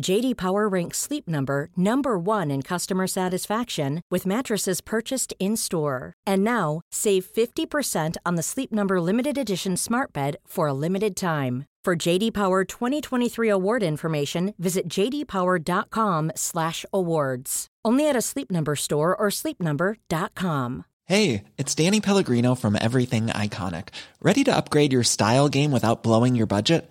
JD Power ranks Sleep Number number 1 in customer satisfaction with mattresses purchased in-store. And now, save 50% on the Sleep Number limited edition Smart Bed for a limited time. For JD Power 2023 award information, visit jdpower.com/awards. Only at a Sleep Number store or sleepnumber.com. Hey, it's Danny Pellegrino from Everything Iconic. Ready to upgrade your style game without blowing your budget?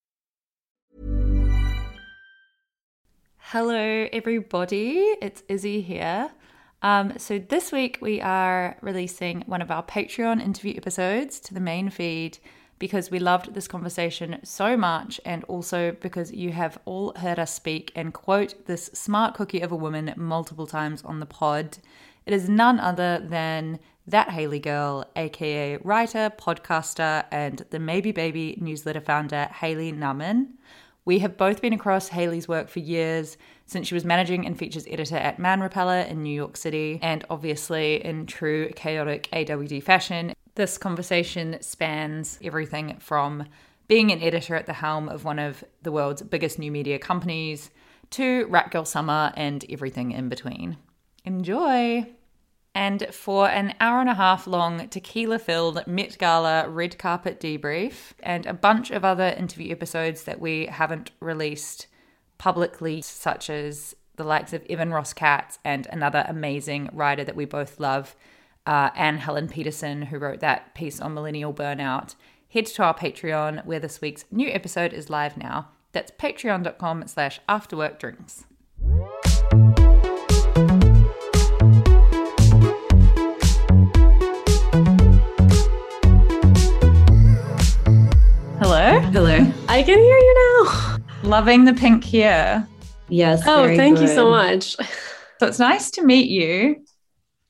Hello, everybody. It's Izzy here. Um, so this week we are releasing one of our Patreon interview episodes to the main feed because we loved this conversation so much, and also because you have all heard us speak and quote this smart cookie of a woman multiple times on the pod. It is none other than that Haley girl, aka writer, podcaster, and the Maybe Baby newsletter founder, Haley Nahman. We have both been across Haley's work for years, since she was managing and features editor at Man Repeller in New York City, and obviously in true chaotic AWD fashion. This conversation spans everything from being an editor at the helm of one of the world's biggest new media companies to Rat Girl Summer and everything in between. Enjoy! And for an hour and a half long tequila filled Met Gala red carpet debrief and a bunch of other interview episodes that we haven't released publicly, such as the likes of Evan Ross Katz and another amazing writer that we both love, uh, Anne Helen Petersen, who wrote that piece on millennial burnout. Head to our Patreon, where this week's new episode is live now. That's patreon.com slash afterworkdrinks. Hello. Hello. I can hear you now. Loving the pink hair. Yes. Oh, thank you so much. So it's nice to meet you.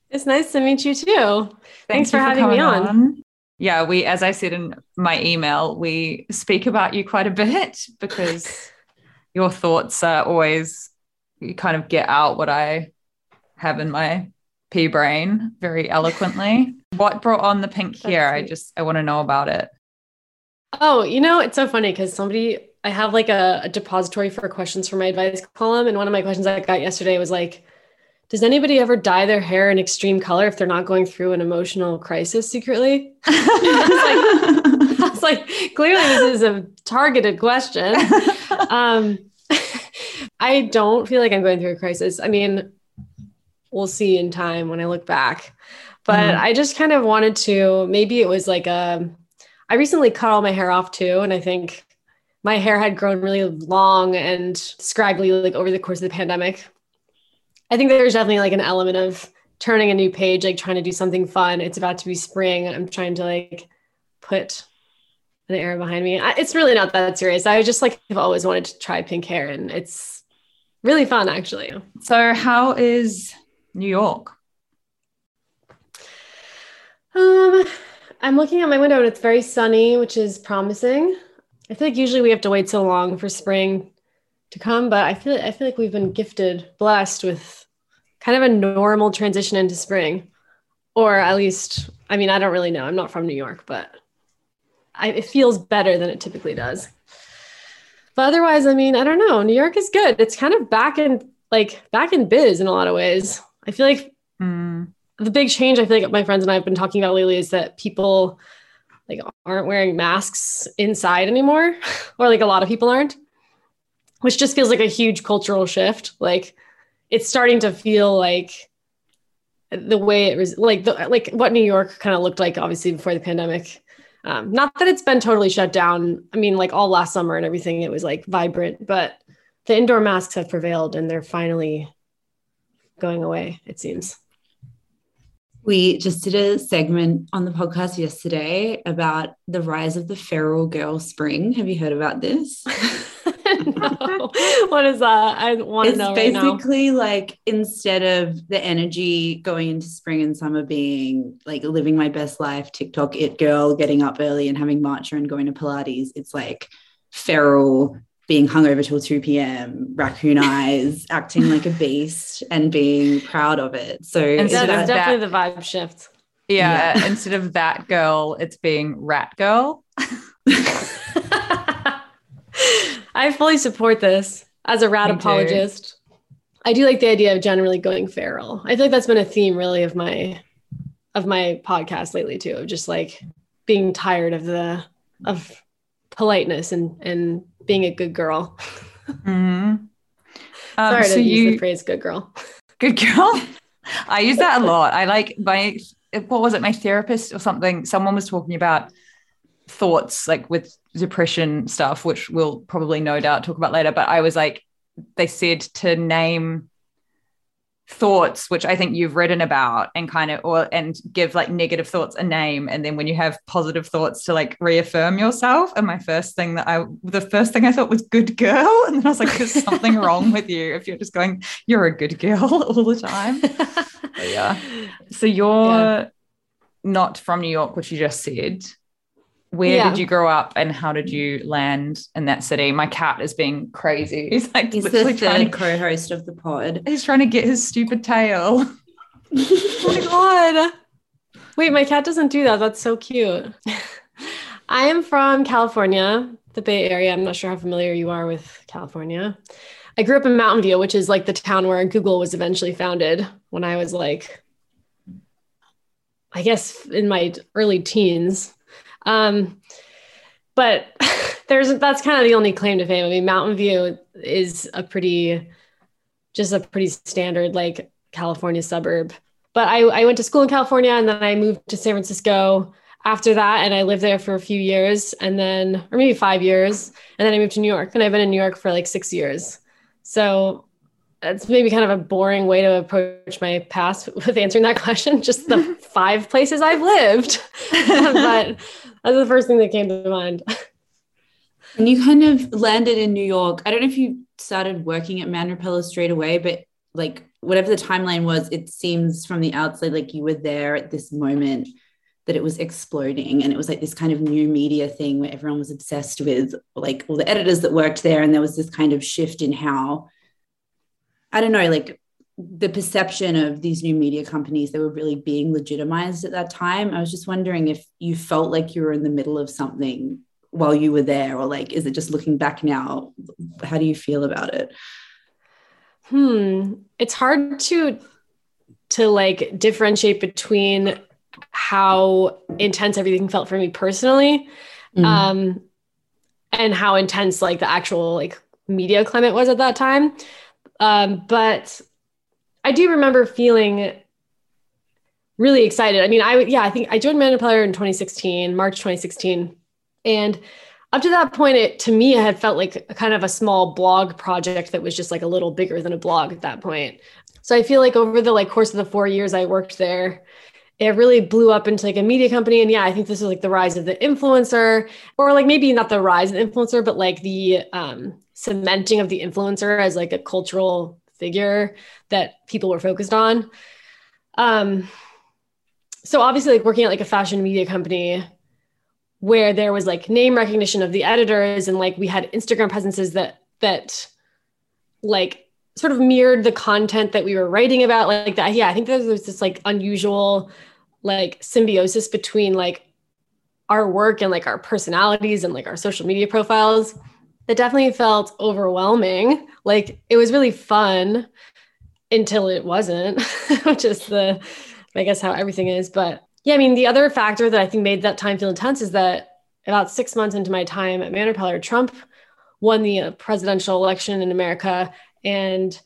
It's nice to meet you too. Thanks you for having me coming on. Yeah, we, as I said in my email, we speak about you quite a bit because your thoughts are always, you kind of get out what I have in my pea brain very eloquently. what brought on the pink That's hair? I just, I want to know about it. Oh, you know, it's so funny because somebody, I have like a, a depository for questions for my advice column. And one of my questions I got yesterday was like, does anybody ever dye their hair in extreme color if they're not going through an emotional crisis secretly? I was like, clearly this is a targeted question. Um, I don't feel like I'm going through a crisis. I mean, we'll see in time when I look back. But Mhm. I just kind of wanted to, maybe it was like a, I recently cut all my hair off too. And I think my hair had grown really long and scraggly like over the course of the pandemic. I think there's definitely like an element of turning a new page, like trying to do something fun. It's about to be spring. I'm trying to like put an era behind me. I, it's really not that serious. I just like have always wanted to try pink hair and it's really fun actually. so, how is New York? Um, I'm looking at my window and it's very sunny, which is promising. I feel like usually we have to wait so long for spring to come, but I feel I feel like we've been gifted, blessed with kind of a normal transition into spring, or at least, I mean, I don't really know. I'm not from New York, but I, it feels better than it typically does. But otherwise, I mean, I don't know. New York is good. It's kind of back in like back in biz in a lot of ways. I feel like Mm. The big change I feel like my friends and I have been talking about lately is that people like aren't wearing masks inside anymore, or like a lot of people aren't, which just feels like a huge cultural shift. Like it's starting to feel like the way it was like the like what New York kind of looked like obviously before the pandemic. Um, not that it's been totally shut down. I mean, like all last summer and everything, it was like vibrant, but the indoor masks have prevailed and they're finally going away, it seems. We just did a segment on the podcast yesterday about the rise of the feral girl spring. Have you heard about this? no. What is that? I want to it's know right now. basically like instead of the energy going into spring and summer being like living my best life, TikTok it girl, getting up early and having matcha and going to Pilates, it's like feral being hungover till 2 p.m., raccoon eyes, acting like a beast and being proud of it. So And it's so that- that's definitely the vibe shift. Yeah, uh, instead of that girl, it's being rat girl. I fully support this as a rat Me too. apologist. I do like the idea of generally going feral. I feel like that's been a theme really of my of my podcast lately too, of just like being tired of the of politeness and and being a good girl. Mhm. Um, Sorry so to use the phrase good girl. good girl. I use that a lot. I like my what was it? My therapist or something. Someone was talking about thoughts like with depression stuff, which we'll probably no doubt talk about later. But I was like, they said to name thoughts which i think you've written about and kind of or and give like negative thoughts a name. And then when you have positive thoughts to like reaffirm yourself and my first thing that i the first thing i thought was good girl and then i was like there's something wrong with you if you're just going you're a good girl all the time. Yeah. So you're Yeah. not from new york which you just said where Yeah. did you grow up and how did you land in that city my cat is being crazy he's like he's literally trying third to co-host of the pod. He's trying to get his stupid tail. oh my god. Wait, my cat doesn't do that. That's so cute. I am from California, the Bay Area. I'm not sure how familiar you are with California. I grew up in Mountain View, which is like the town where Google was eventually founded when I was like, I guess in my early teens. Um, but there's that's kind of the only claim to fame. I mean, Mountain View is a pretty, just a pretty standard like California suburb. But I, I went to school in California and then I moved to San Francisco after that. And I lived there for a few years and then, or maybe five years. And then I moved to New York and I've been in New York for like six years. So that's maybe kind of a boring way to approach my past with answering that question. Just the five places I've lived. but that's the first thing that came to mind. And you kind of landed in New York. I don't know if you started working at Man Repeller straight away, but like whatever the timeline was, it seems from the outside like you were there at this moment that it was exploding. And it was like this kind of new media thing where everyone was obsessed with like all the editors that worked there. And there was this kind of shift in how, I don't know, like the perception of these new media companies, they were really being legitimized at that time. I was just wondering if you felt like you were in the middle of something while you were there or like is it just looking back now how do you feel about it Hmm. It's hard to to like differentiate between how intense everything felt for me personally, Mm. um, and how intense like the actual like media climate was at that time. Um, but I do remember feeling really excited. I mean, I yeah, I think I joined Man Repeller in 2016, March 2016, and up to that point, it to me it had felt like a kind of a small blog project that was just like a little bigger than a blog at that point. So I feel like over the like course of the four years I worked there, it really blew up into like a media company. And yeah, I think this is like the rise of the influencer, or like maybe not the rise of the influencer, but like the um, cementing of the influencer as like a cultural figure that people were focused on. Um, so obviously, like working at like a fashion media company where there was like name recognition of the editors and like we had Instagram presences that that like sort of mirrored the content that we were writing about like that yeah i think there was this like unusual like symbiosis between like our work and like our personalities and like our social media profiles it definitely felt overwhelming. Like it was really fun until it wasn't, which is the, I guess, how everything is. But yeah, I mean, the other factor that I think made that time feel intense is that about six months into my time at Man Repeller, Trump won the uh, presidential election in America. And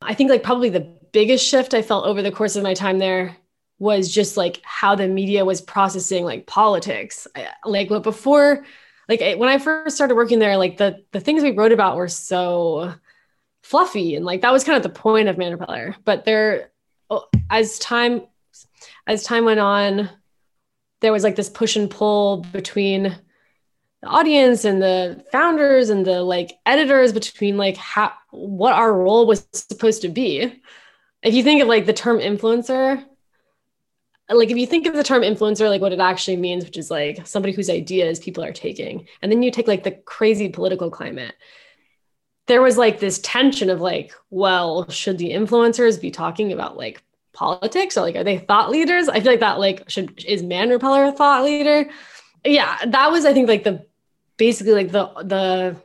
I think like probably the biggest shift I felt over the course of my time there was just like how the media was processing like politics. Like what before, like when I first started working there, like the the things we wrote about were so fluffy and like that was kind of the point of Man Repeller. But there, oh, as time as time went on, there was like this push and pull between the audience and the founders and the like editors between like how what our role was supposed to be. If you think of like the term influencer, like if you think of the term influencer like what it actually means which is like somebody whose ideas people are taking and then you take like the crazy political climate there was like this tension of like well should the influencers be talking about like politics? Or like are they thought leaders? I feel like that like should is man repeller a thought leader? Yeah that was i think like the basically like the the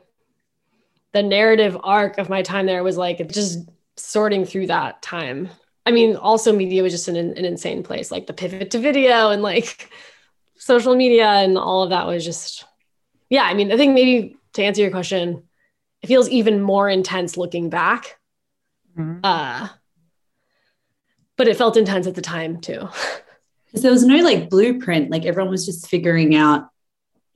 the narrative arc of my time there was like just sorting through that time I mean, also media was just an, an insane place, like the pivot to video and like social media and all of that was just, yeah. I mean, I think maybe to answer your question, it feels even more intense looking back. Mm-hmm. Uh, but it felt intense at the time too. Because there was no like blueprint, like everyone was just figuring out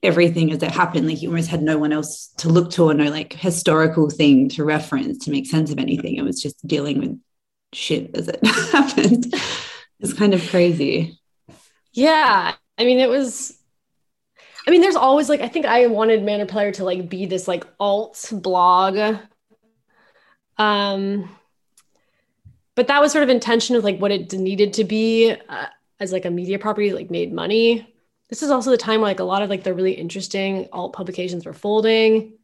everything as it happened. Like you almost had no one else to look to or no like historical thing to reference to make sense of anything. It was just dealing with shit as it happened. It's kind of crazy. Yeah. I mean, it was, I mean, there's always like, I think I wanted Man Repeller to like be this like alt blog. Um, but that was sort of intention of like what it needed to be uh, as like a media property, like made money. This is also the time where like a lot of like the really interesting alt publications were folding.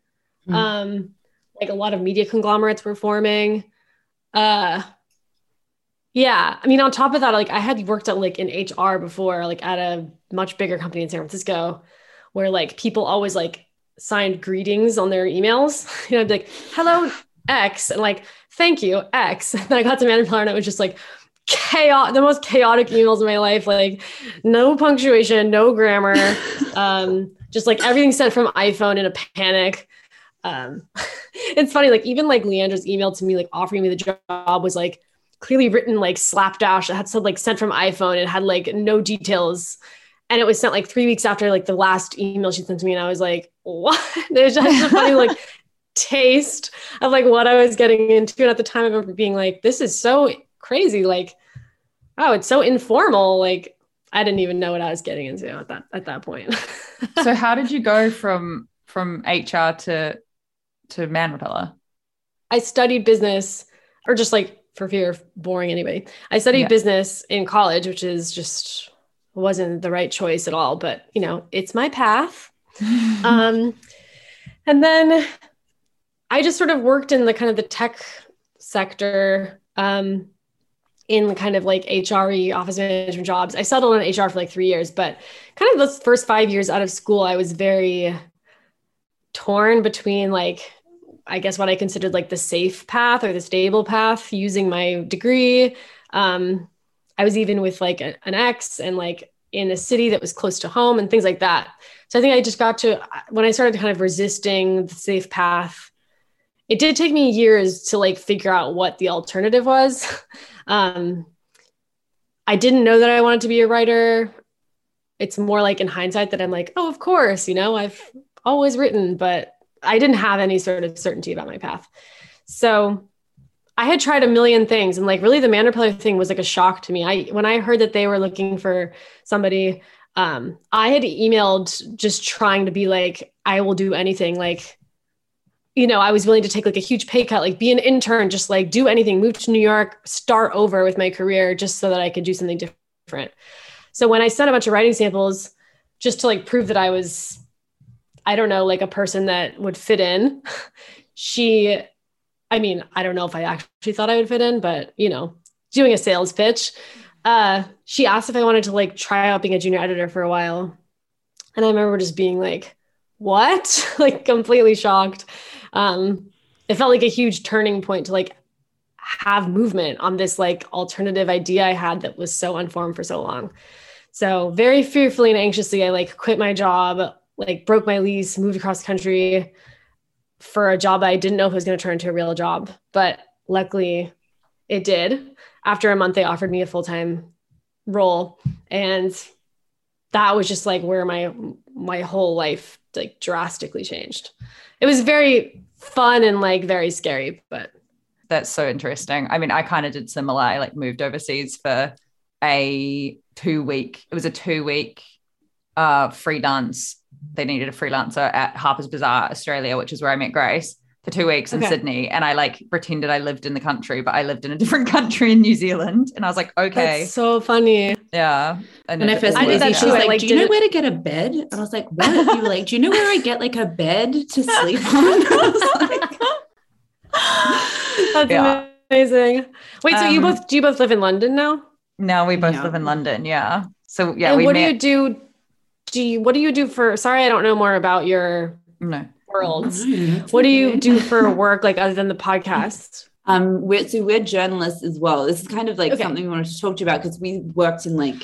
Mm. Um, like a lot of media conglomerates were forming. Uh, yeah. I mean, on top of that, like I had worked at like in HR before, like at a much bigger company in San Francisco, where like people always like signed greetings on their emails. You know, like, hello, X, and like, thank you, X. And then I got to Man Repeller and it was just like chaos, the most chaotic emails of my life. Like no punctuation, no grammar. um, just like everything sent from iPhone in a panic. Um, it's funny, like even like Leandra's email to me, like offering me the job was like, clearly written like slapdash. It had said like sent from iPhone. It had like no details. And it was sent like three weeks after like the last email she sent to me. And I was like, what? There's just a funny like taste of like what I was getting into. And at the time I remember being like, this is so crazy. Like, oh, it's so informal. Like I didn't even know what I was getting into at that at that point. so how did you go from from HR to to Man Repeller? I studied business or just like for fear of boring anybody. I studied yeah. business in college, which is just wasn't the right choice at all, but you know, it's my path. um, and then I just sort of worked in the kind of the tech sector um, in kind of like HRE office management jobs. I settled in HR for like three years, but kind of those first five years out of school, I was very torn between like I guess what I considered like the safe path or the stable path using my degree. Um, I was even with like a, an ex and like in a city that was close to home and things like that. So I think I just got to when I started kind of resisting the safe path. It did take me years to like figure out what the alternative was. um, I didn't know that I wanted to be a writer. It's more like in hindsight that I'm like, oh, of course, you know, I've always written, but I didn't have any sort of certainty about my path. So I had tried a million things and like really the Man Repeller thing was like a shock to me. I when I heard that they were looking for somebody, um, I had emailed just trying to be like, I will do anything. Like, you know, I was willing to take like a huge pay cut, like be an intern, just like do anything, move to New York, start over with my career just so that I could do something different. So when I sent a bunch of writing samples just to like prove that I was I don't know, like a person that would fit in. she, I mean, I don't know if I actually thought I would fit in, but you know, doing a sales pitch. Uh, she asked if I wanted to like try out being a junior editor for a while. And I remember just being like, what? like completely shocked. Um, it felt like a huge turning point to like have movement on this like alternative idea I had that was so unformed for so long. So very fearfully and anxiously, I like quit my job, like broke my lease, moved across country for a job I didn't know if it was going to turn into a real job, but luckily it did. After a month, they offered me a full time role, and that was just like where my my whole life like drastically changed. It was very fun and like very scary, but that's so interesting. I mean, I kind of did similar. I like moved overseas for a two week, it was a two week uh, freelance. They needed a freelancer at Harper's Bazaar, Australia, which is where I met Grace for two weeks in okay. Sydney. And I like pretended I lived in the country, but I lived in a different country in New Zealand. And I was like, okay. That's so funny. Yeah. And when I first met you, she was like, like, do you know where to get a bed? And I was like, what? you were like, do you know where I get like a bed to sleep on? That's yeah. amazing. Wait, so um, you both do you both live in London now? No, we both yeah. live in London. Yeah. So yeah, and what met- do you do? Do you what do you do for? Sorry, I don't know more about your no worlds. what do you do for work, like other than the podcast? Um, we're so we're journalists as well. This is kind of like okay. something we wanted to talk to you about because we worked in like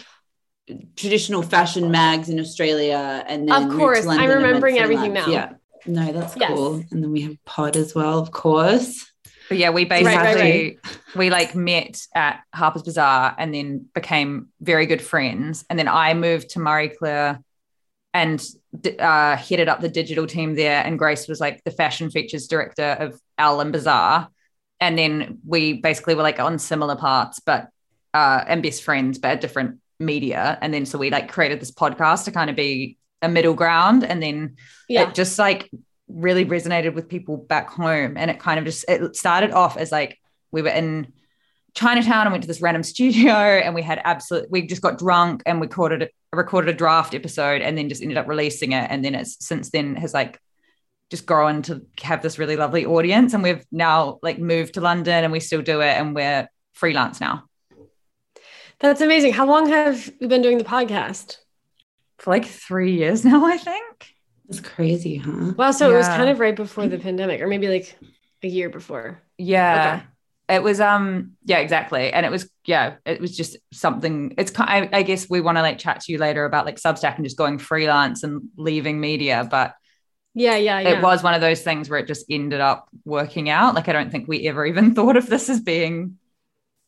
traditional fashion mags in Australia, and then of course I'm remembering everything now. Yeah, no, that's yes. cool. And then we have Pod as well, of course. But yeah, we basically right, right, right. we like met at Harper's Bazaar and then became very good friends. And then I moved to Marie Claire and uh, headed up the digital team there. And Grace was like the fashion features director of Elle and Bazaar. And then we basically were like on similar parts, but uh, and best friends, but at different media. And then so we like created this podcast to kind of be a middle ground. And then yeah. it just like really resonated with people back home. And it kind of just it started off as like we were in Chinatown and went to this random studio and we had absolute we just got drunk and we recorded recorded a draft episode and then just ended up releasing it. And then it's since then has like just grown to have this really lovely audience. And we've now like moved to London and we still do it and we're freelance now. That's amazing. How long have you been doing the podcast? For like three years now, I think. It's crazy, huh? Wow. So yeah. it was kind of right before the pandemic, or maybe like a year before. Yeah. Okay. It was um yeah exactly and it was yeah it was just something it's kind I, I guess we want to like chat to you later about like Substack and just going freelance and leaving media but yeah, yeah, yeah. It was one of those things where it just ended up working out. Like I don't think we ever even thought of this as being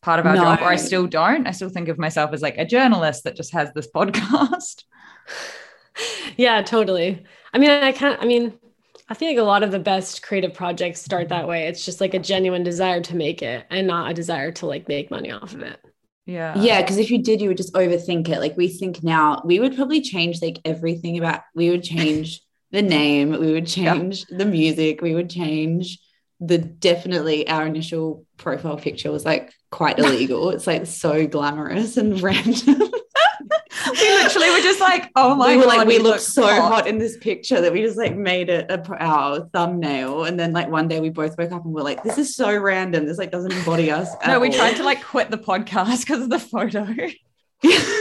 part of our no. job, or I still don't. I still think of myself as like a journalist that just has this podcast. yeah, totally. I mean, I can't, I mean, I think a lot of the best creative projects start that way. It's just like a genuine desire to make it and not a desire to like make money off of it. Yeah. Yeah. Cause if you did, you would just overthink it. Like we think now, we would probably change like everything about, we would change the name, we would change the music, we would change the definitely our initial profile picture was like quite illegal. it's like so glamorous and random we literally were just like, oh my we were god, like, we, we look so hot. hot. in this picture that we just like made it a, our thumbnail. And then like one day we both woke up and we're like, this is so random. This like doesn't embody us. no, we all. tried to like quit the podcast because of the photo.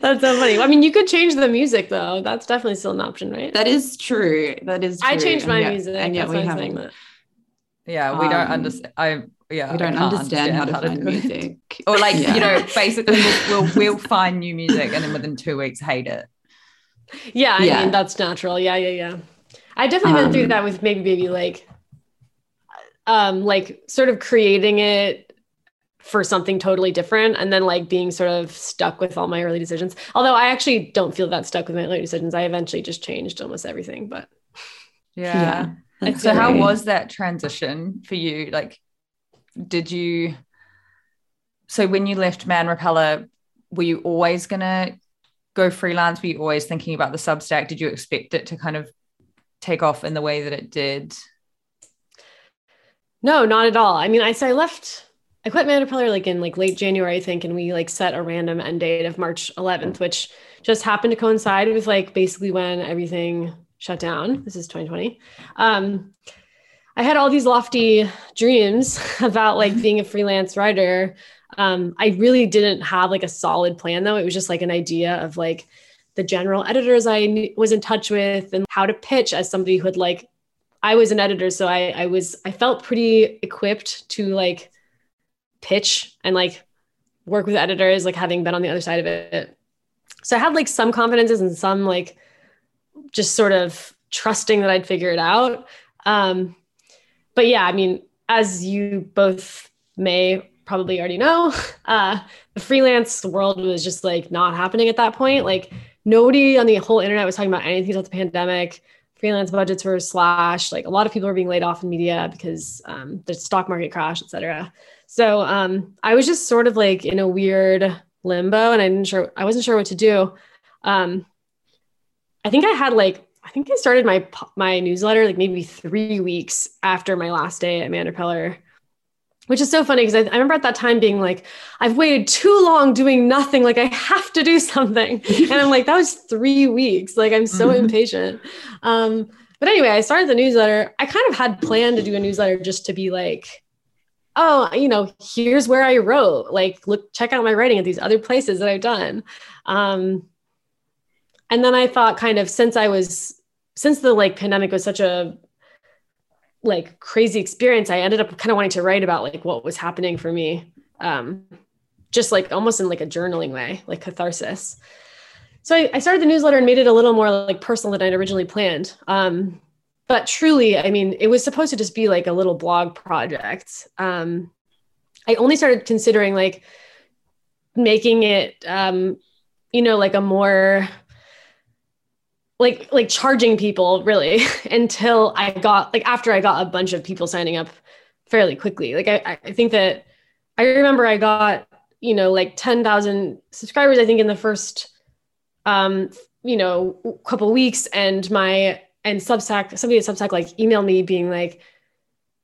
That's so funny. I mean, you could change the music though. That's definitely still an option, right? That is true. That is. True. I changed my and music, and yet we haven't. Yeah, we um, don't understand. I yeah, we don't understand, understand, how to, how to find music. or like, yeah. you know, basically we'll, we'll, we'll find new music and then within two weeks hate it. Yeah, I yeah. mean that's natural. Yeah, yeah, yeah. I definitely um, been through that with maybe maybe like um like sort of creating it for something totally different and then like being sort of stuck with all my early decisions. Although I actually don't feel that stuck with my early decisions. I eventually just changed almost everything, but yeah. yeah so how was that transition for you? Like did you so when you left man repeller were you always going to go freelance? Were you always thinking about the substack? Did you expect it to kind of take off in the way that it did? No not at all. I mean i so i left i quit man repeller like in like late january i think and we like set a random end date of march 11th which just happened to coincide with like basically when everything shut down this is 2020 um I had all these lofty dreams about like being a freelance writer. Um, I really didn't have like a solid plan though. It was just like an idea of like the general editors I was in touch with and how to pitch as somebody who had like I was an editor, so I I was I felt pretty equipped to like pitch and like work with editors, like having been on the other side of it. So I had like some confidences and some like just sort of trusting that I'd figure it out. Um, but yeah, I mean, as you both may probably already know, uh, the freelance world was just like not happening at that point. Like nobody on the whole internet was talking about anything about the pandemic. Freelance budgets were slashed. Like a lot of people were being laid off in media because um, the stock market crashed, et cetera. So um, I was just sort of like in a weird limbo, and I didn't sure I wasn't sure what to do. Um, I think I had like I think I started my my newsletter like maybe three weeks after my last day at Man Repeller, which is so funny because I, I, remember at that time being like, I've waited too long doing nothing. Like I have to do something, and I'm like, that was three weeks. Like I'm so mm-hmm. impatient. Um, but anyway, I started the newsletter. I kind of had planned to do a newsletter just to be like, oh, you know, here's where I wrote. Like, look, check out my writing at these other places that I've done. Um, and then I thought kind of since I was since the like pandemic was such a like crazy experience, I ended up kind of wanting to write about like what was happening for me. Um, just like almost in like a journaling way, like catharsis. So I, I started the newsletter and made it a little more like personal than I'd originally planned. Um, but truly, I mean, it was supposed to just be like a little blog project. Um, I only started considering like making it, um, you know, like a more like like charging people really until I got like after I got a bunch of people signing up fairly quickly. Like I, I think that I remember I got you know like ten thousand subscribers I think in the first um you know couple weeks and my and Substack somebody at Substack like emailed me being like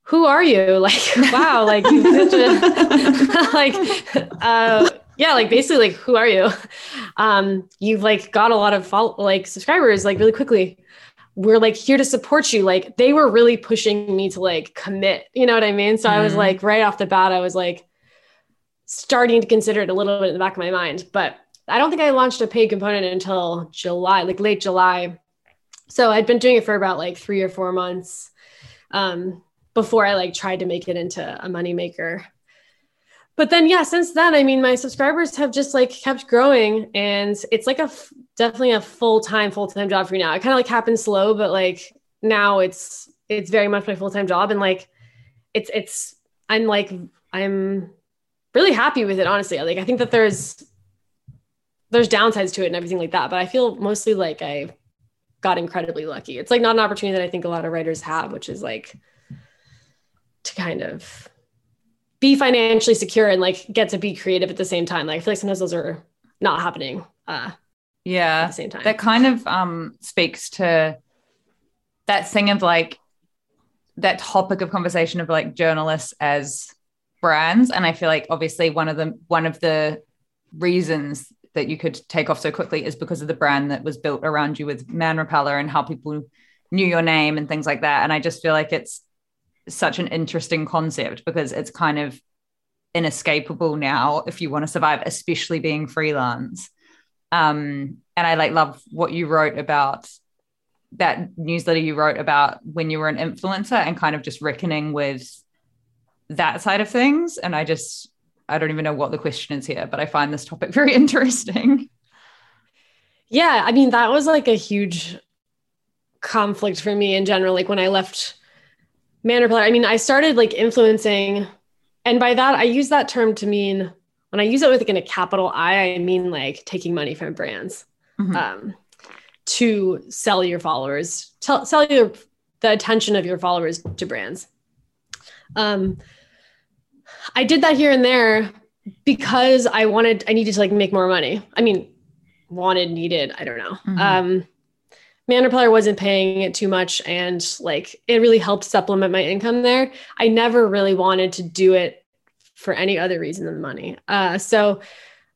who are you like wow like like uh yeah like basically like who are you? Um you've like got a lot of follow like subscribers like really quickly. We're like here to support you. Like they were really pushing me to like commit you know what i mean? So mm-hmm. i was mm-hmm. like right off the bat i was like starting to consider it a little bit in the back of my mind. But i don't think i launched a paid component until july like late july. So i'd been doing it for about like three or four months um before i like tried to make it into a money maker but then yeah since then i mean my subscribers have just like kept growing and it's like a f- definitely a full-time full-time job for me now. It kind of like happened slow but like now it's it's very much my full-time job and like it's it's i'm like i'm really happy with it honestly. Like i think that there's there's downsides to it and everything like that but i feel mostly like i got incredibly lucky. It's like not an opportunity that i think a lot of writers have which is like to kind of be financially secure and like get to be creative at the same time. Like I feel like sometimes those are not happening. Uh, yeah, at the same time. That kind of um speaks to that thing of like that topic of conversation of like journalists as brands, and I feel like obviously one of the one of the reasons that you could take off so quickly is because of the brand that was built around you with Man Repeller and how people knew your name and things like that. And I just feel like it's such an interesting concept because it's kind of inescapable now if you want to survive, especially being freelance. Um, and I like love what you wrote about that newsletter you wrote about when you were an influencer and kind of just reckoning with that side of things. And I just, I don't even know what the question is here, but I find this topic very interesting. Yeah. I mean, that was like a huge conflict for me in general. Like when I left Man Repeller. I mean, I started like influencing, and by that I use that term to mean when I use it with like in a capital I, I mean like taking money from brands mm-hmm. um, to sell your followers, tell, sell your the attention of your followers to brands. Um, I did that here and there because I wanted, I needed to like make more money. I mean, wanted, needed, I don't know. Mm-hmm. Um, Man Repeller wasn't paying it too much and like it really helped supplement my income there. I never really wanted to do it for any other reason than money. Uh, so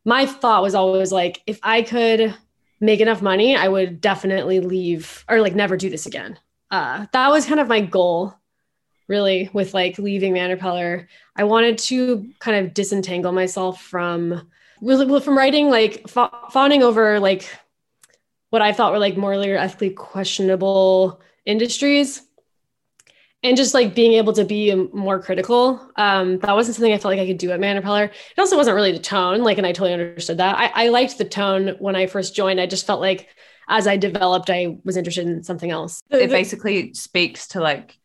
my thought was always like, if I could make enough money, I would definitely leave or like never do this again. Uh, that was kind of my goal, really, with like leaving Man Repeller. I wanted to kind of disentangle myself from really from writing, like fa- fawning over like what I thought were like morally or ethically questionable industries and just like being able to be more critical. Um, that wasn't something I felt like I could do at Man Repeller. It also wasn't really the tone, like, and I totally understood that. I, I liked the tone when I first joined. I just felt like as I developed, I was interested in something else. It basically speaks to like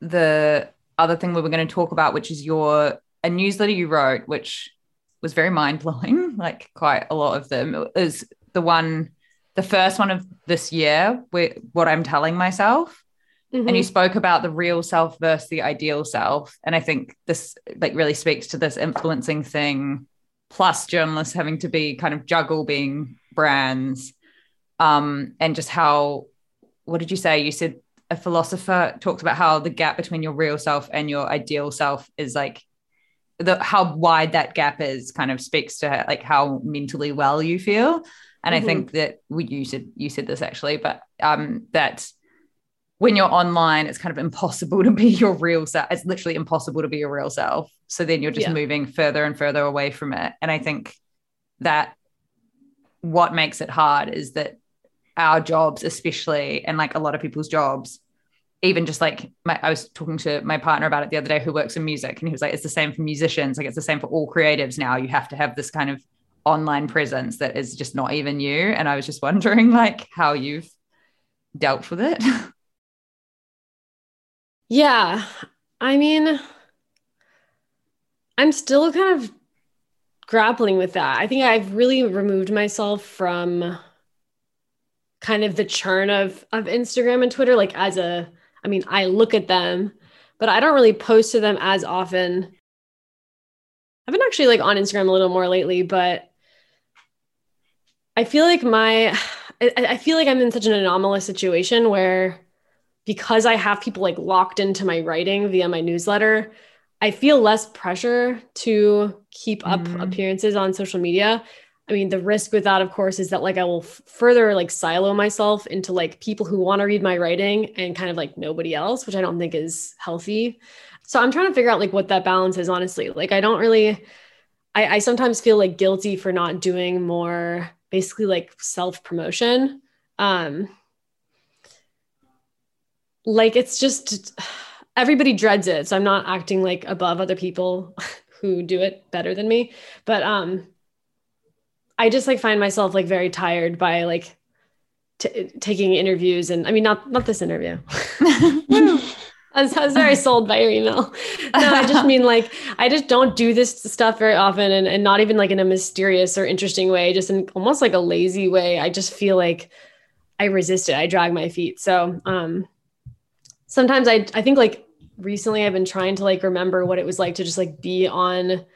the other thing we were going to talk about, which is your a newsletter you wrote, which was very mind blowing. Like quite a lot of them is the one, the first one of this year, what I'm telling myself. Mm-hmm. And you spoke about the real self versus the ideal self. And I think this like really speaks to this influencing thing, plus journalists having to be kind of juggle being brands. Um, and just how what did you say? You said a philosopher talks about how the gap between your real self and your ideal self is like the how wide that gap is kind of speaks to like how mentally well you feel and mm-hmm. i think that we you said you said this actually but um that when you're online it's kind of impossible to be your real self it's literally impossible to be your real self so then you're just yeah. moving further and further away from it and i think that what makes it hard is that our jobs especially and like a lot of people's jobs even just like my, I was talking to my partner about it the other day who works in music and he was like, it's the same for musicians. Like it's the same for all creatives now. You have to have this kind of online presence that is just not even you. And I was just wondering like how you've dealt with it. Yeah. I mean, I'm still kind of grappling with that. I think I've really removed myself from kind of the churn of of Instagram and Twitter like as a I mean, I look at them, but I don't really post to them as often. I've been actually like on Instagram a little more lately, but I feel like my I feel like I'm in such an anomalous situation where because I have people like locked into my writing via my newsletter, I feel less pressure to keep up mm-hmm. appearances on social media I mean, the risk with that, of course, is that like I will f- further like silo myself into like people who want to read my writing and kind of like nobody else, which I don't think is healthy. So I'm trying to figure out like what that balance is, honestly. Like, I don't really, I, I sometimes feel like guilty for not doing more basically like self promotion. Um, like, it's just everybody dreads it. So I'm not acting like above other people who do it better than me. But, um, I just like find myself like very tired by like t- taking interviews and I mean not not this interview. I, was, I was very sold by your email. No, I just mean like I just don't do this stuff very often and, and not even like in a mysterious or interesting way, just in almost like a lazy way. I just feel like I resist it. I drag my feet. So um sometimes I I think like recently I've been trying to like remember what it was like to just like be on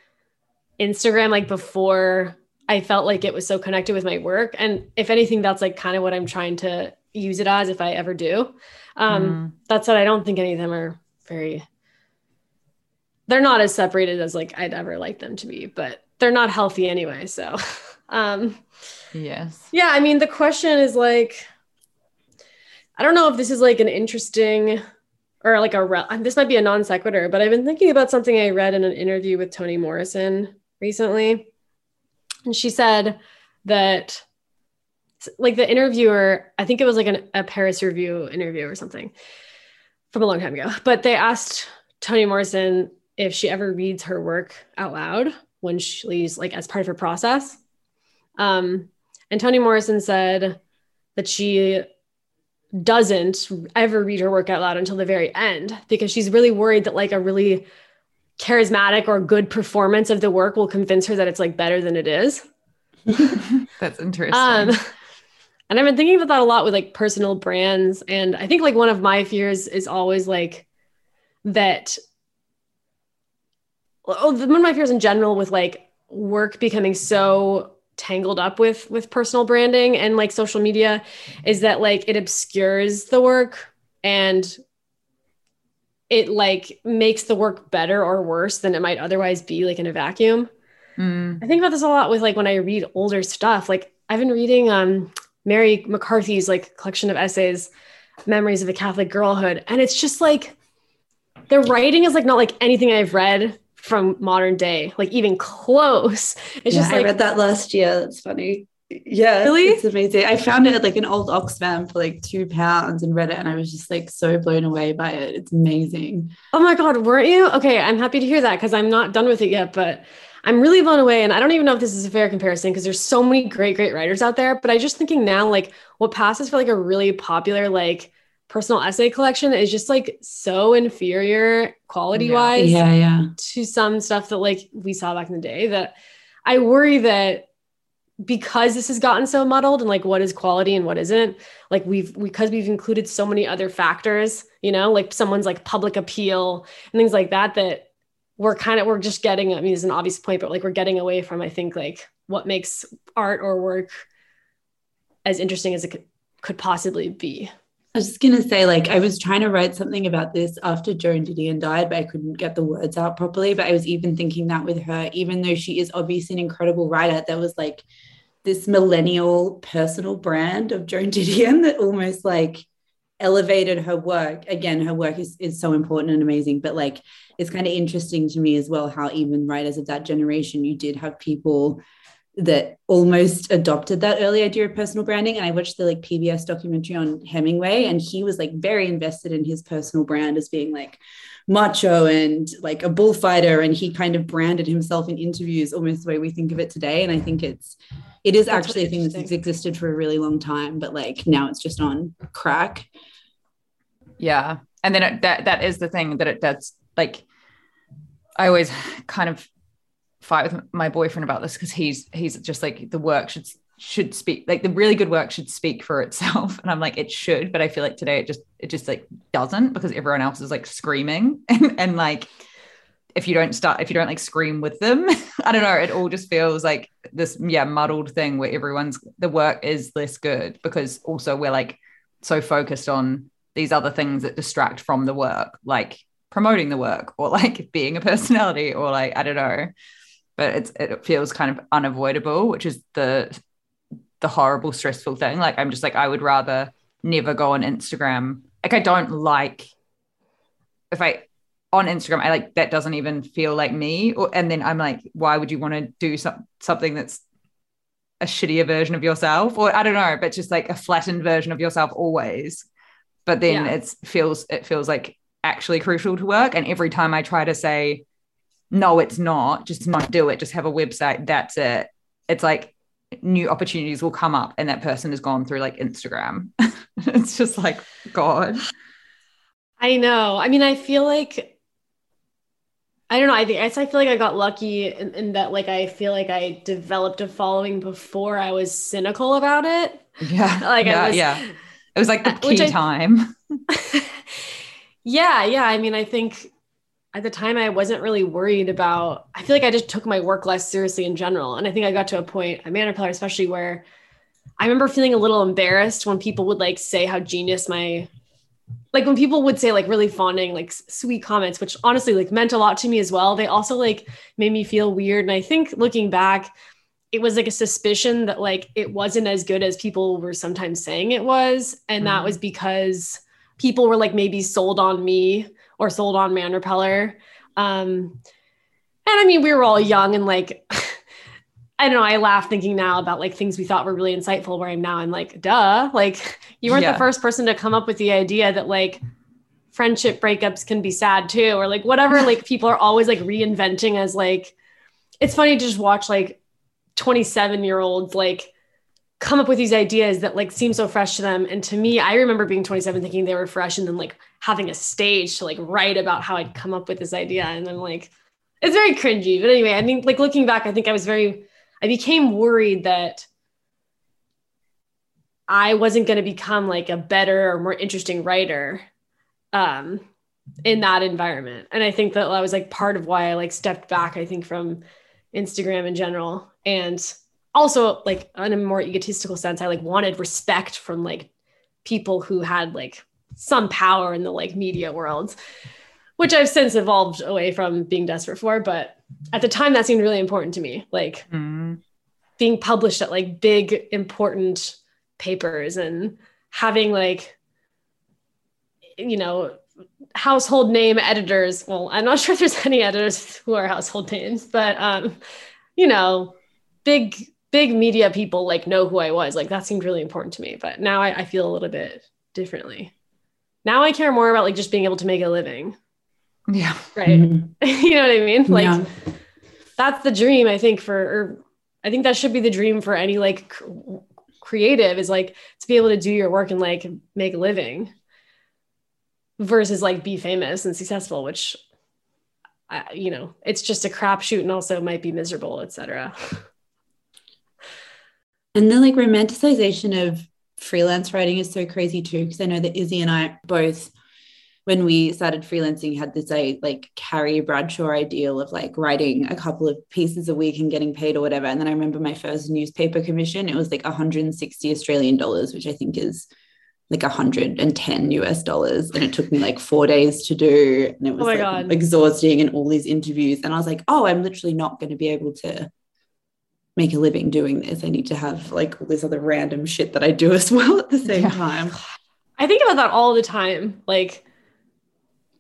Instagram like before I felt like it was so connected with my work. And if anything, that's like kind of what I'm trying to use it as if I ever do. Um, mm. That said, I don't think any of them are very, they're not as separated as like I'd ever like them to be, but they're not healthy anyway. So, um, yes. Yeah. I mean, the question is like, I don't know if this is like an interesting or like a, re- this might be a non sequitur, but I've been thinking about something I read in an interview with Toni Morrison recently and she said that like the interviewer, I think it was like an, a Paris Review interview or something from a long time ago, but they asked Toni Morrison if she ever reads her work out loud when she's like as part of her process. Um, and Toni Morrison said that she doesn't ever read her work out loud until the very end because she's really worried that like a really charismatic or good performance of the work will convince her that it's like better than it is. That's interesting. Um, and I've been thinking about that a lot with like personal brands. And I think like one of my fears is always like that. Oh, one of my fears in general with like work becoming so tangled up with with personal branding and like social media is that like it obscures the work and it like makes the work better or worse than it might otherwise be like in a vacuum. Mm. I think about this a lot with like when I read older stuff. Like I've been reading um Mary McCarthy's like collection of essays, Memories of a Catholic Girlhood, and it's just like the writing is like not like anything I've read from modern day, like even close. It's yeah, just like I read that last year. That's funny. Yeah, Really? it's amazing. I found it at like an old Oxfam for like two pounds and read it, and I was just like so blown away by it. It's amazing. Oh my God, weren't you? Okay, I'm happy to hear that because I'm not done with it yet, but I'm really blown away. And I don't even know if this is a fair comparison because there's so many great, great writers out there. But I just thinking now, like what passes for like a really popular, like personal essay collection is just like so inferior quality wise Yeah, yeah. to some stuff that like we saw back in the day that I worry that because this has gotten so muddled and like what is quality and what isn't like we've because we've included so many other factors you know like someone's like public appeal and things like that that we're kind of we're just getting i mean it's an obvious point but like we're getting away from i think like what makes art or work as interesting as it could, could possibly be I was just gonna say, like, I was trying to write something about this after Joan Didion died, but I couldn't get the words out properly. But I was even thinking that with her, even though she is obviously an incredible writer, there was like this millennial personal brand of Joan Didion that almost like elevated her work. Again, her work is, is so important and amazing, but like it's kind of interesting to me as well how even writers of that generation, you did have people that almost adopted that early idea of personal branding. And I watched the like PBS documentary on Hemingway, and he was like very invested in his personal brand as being like macho and like a bullfighter. And he kind of branded himself in interviews almost the way we think of it today. And I think it's it is That's actually a really thing that's existed for a really long time, but like now it's just on crack. Yeah. And then it, that that is the thing that it does like I always kind of fight with my boyfriend about this because he's he's just like the work should should speak like the really good work should speak for itself and I'm like it should but I feel like today it just it just like doesn't because everyone else is like screaming and, and like if you don't start if you don't like scream with them. I don't know. It all just feels like this yeah muddled thing where everyone's the work is less good because also we're like so focused on these other things that distract from the work like promoting the work or like being a personality or like I don't know. But it's it feels kind of unavoidable which is the the horrible stressful thing. Like I'm just like I would rather never go on Instagram. Like I don't like if I on Instagram I like that doesn't even feel like me. Or and then I'm like why would you want to do some, something that's a shittier version of yourself? Or I don't know but just like a flattened version of yourself always. But then Yeah. it feels it feels like actually crucial to work. And every time I try to say no it's not just not do it just have a website that's it. It's like new opportunities will come up and that person has gone through like Instagram. It's just like god. I know. I mean, I feel like I don't know. I think I feel like I got lucky in, in that like I feel like I developed a following before I was cynical about it. yeah Like I yeah was- yeah it was like the key I- time yeah, yeah. I mean, I think at the time I wasn't really worried about I feel like I just took my work less seriously in general. And I think I got to a point at Repeller, especially where I remember feeling a little embarrassed when people would like say how genius my like when people would say like really fawning like sweet comments which honestly like meant a lot to me as well they also like made me feel weird. And i think looking back it was like a suspicion that like it wasn't as good as people were sometimes saying it was. And that Mhm. was because people were like maybe sold on me or sold on man repeller um and i mean we were all young and like I don't know. I laugh thinking now about like things we thought were really insightful. Where I'm now, I'm like, duh. Like, you weren't Yeah. the first person to come up with the idea that like friendship breakups can be sad too, or like whatever. like, people are always like reinventing as like. It's funny to just watch like 27 year olds like come up with these ideas that like seem so fresh to them. And to me, I remember being 27 thinking they were fresh, and then like having a stage to like write about how I'd come up with this idea, and then like it's very cringy. But anyway, I think like looking back, I think I was very I became worried that I wasn't going to become like a better or more interesting writer um, in that environment. And I think that that was like part of why I like stepped back, I think, from Instagram in general. And also like in a more egotistical sense, I like wanted respect from like people who had like some power in the like media world, which I've since evolved away from being desperate for. But at the time that seemed really important to me. Like Mm. being published at like big important papers and having like you know household name editors well i'm not sure if there's any editors who are household names but um you know big big media people like know who I was. Like that seemed really important to me. But now I, I feel a little bit differently. Now I care more about like just being able to make a living. Yeah. Right. Mhm. you know what I mean? Like Yeah. that's the dream I think for or I think that should be the dream for any like cr- creative is like to be able to do your work and like make a living versus like be famous and successful which I, you know it's just a crapshoot and also might be miserable etc And the like romanticization of freelance writing is so crazy too. Because I know that Izzy and I both, when we started freelancing, had this like, like Carrie Bradshaw ideal of like writing a couple of pieces a week and getting paid or whatever. And then I remember my first newspaper commission, it was like 160 Australian dollars, which I think is like 110 US dollars. And it took me like four days to do. And it oh was Oh like exhausting and all these interviews. And I was like, oh, I'm literally not going to be able to make a living doing this. I need to have like all this other random shit that I do as well at the same Yeah. time. I think about that all the time like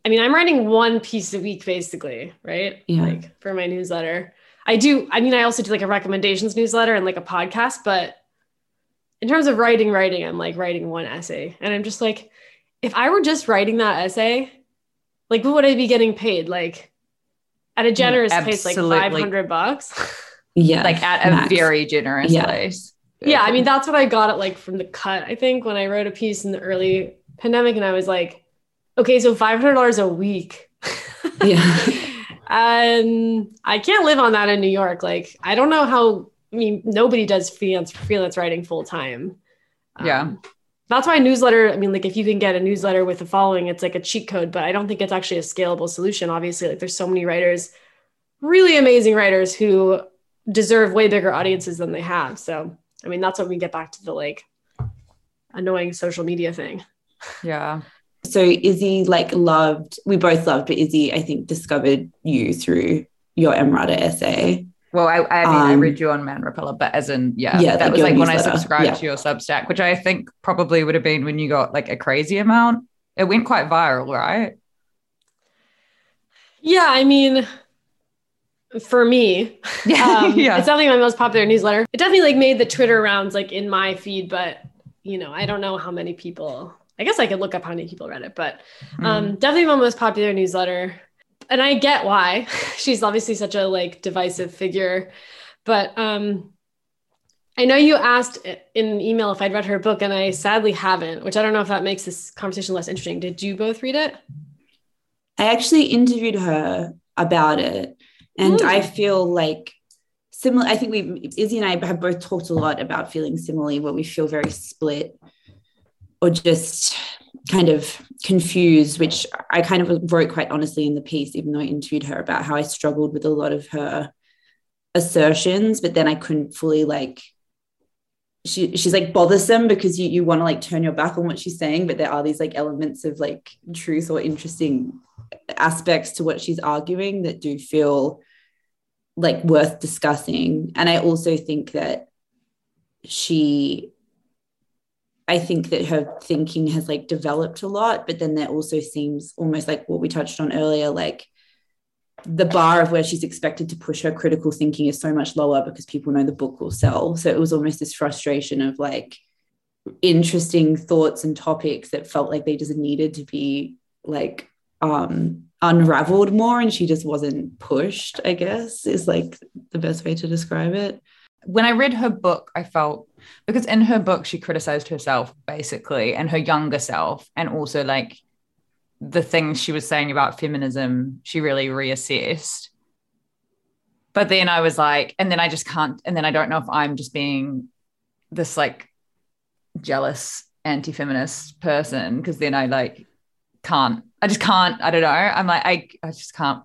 I mean I'm writing one piece a week basically right Yeah. like for my newsletter I do I mean I also do like a recommendations newsletter and like a podcast but in terms of writing writing i'm like writing one essay and i'm just like if i were just writing that essay like what would i be getting paid like at a mm, generous pace like 500 bucks Yeah. like at a max. very generous Yeah. place. yeah i mean that's what i got it like from the cut i think when i wrote a piece in the early pandemic and i was like okay so $500 a week Yeah. and um, i can't live on that in new york like i don't know how i mean nobody does freelance freelance writing full time um, Yeah. that's why newsletter i mean like if you can get a newsletter with a following it's like a cheat code but i don't think it's actually a scalable solution obviously like there's so many writers really amazing writers who deserve way bigger audiences than they have so i mean that's when we get back to the like annoying social media thing Yeah. So Izzy like loved, we both loved, but Izzy, I think, discovered you through your Emrata essay. Well, I, I mean, I Um, read you on Man Repeller, but as in, yeah, Yeah, that like was your like when I subscribed Yeah. to your Substack, which I think probably would have been when you got like a crazy amount. It went quite viral, right? yeah i mean for me um, yeah. it's definitely my most popular newsletter it definitely like made the twitter rounds like in my feed but you know i don't know how many people i guess i could look up how many people read it but Mm. um definitely my most popular newsletter and i get why she's obviously such a like divisive figure but um i know you asked in an email if i'd read her book and i sadly haven't which i don't know if that makes this conversation less interesting did you both read it I actually interviewed her about it, and Hmm. I feel like similar. I think we, Izzy and I, have both talked a lot about feeling similarly, where we feel very split or just kind of confused. Which I kind of wrote quite honestly in the piece, even though I interviewed her about how I struggled with a lot of her assertions, but then I couldn't fully like. She, she's like bothersome because you, you want to like turn your back on what she's saying, but there are these like elements of like truth or interesting aspects to what she's arguing that do feel like worth discussing. And I also think that she, I think that her thinking has like developed a lot, but then there also seems almost like what we touched on earlier, like the bar of where she's expected to push her critical thinking is so much lower because people know the book will sell. So it was almost this frustration of like interesting thoughts and topics that felt like they just needed to be like um unraveled more and she just wasn't pushed i guess is like the best way to describe it when I read her book, I felt because in her book, she criticized herself basically and her younger self, and also like the things she was saying about feminism, she really reassessed. But then I was like, and then I just can't, and then I don't know if I'm just being this like jealous anti feminist person because then I like can't, I just can't, I don't know. I'm like, I, I just can't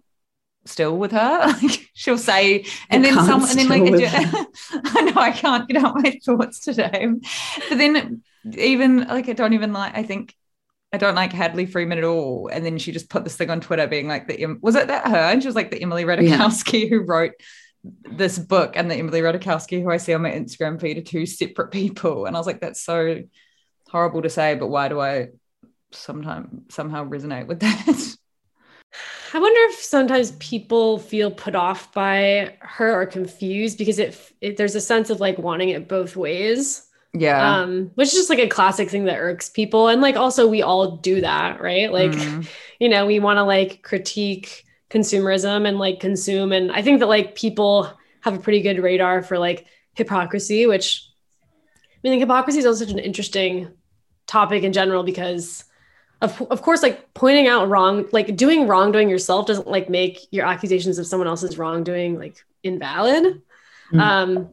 still with her. Like she'll say, and You then some, and then like, I know I can't get out my thoughts today. But then even like I don't even like. I think I don't like Hadley Freeman at all. And then she just put this thing on Twitter, being like, "The was it that her?" And she was like, "The Emily Ratajkowski who wrote." This book and the Emily Ratajkowski who I see on my Instagram feed are two separate people, and I was like, "That's so horrible to say, but why do I sometimes somehow resonate with that?" I wonder if sometimes people feel put off by her or confused because it, it there's a sense of like wanting it both ways. Yeah. Um, which is just like a classic thing that irks people. And like also we all do that, right? Like, Mm. you know, we want to like critique consumerism and like consume. And I think that like people have a pretty good radar for like hypocrisy, which I mean, like, hypocrisy is also such an interesting topic in general because of, of course, like pointing out wrong, like doing wrongdoing yourself doesn't like make your accusations of someone else's wrongdoing like invalid. Mm. Um,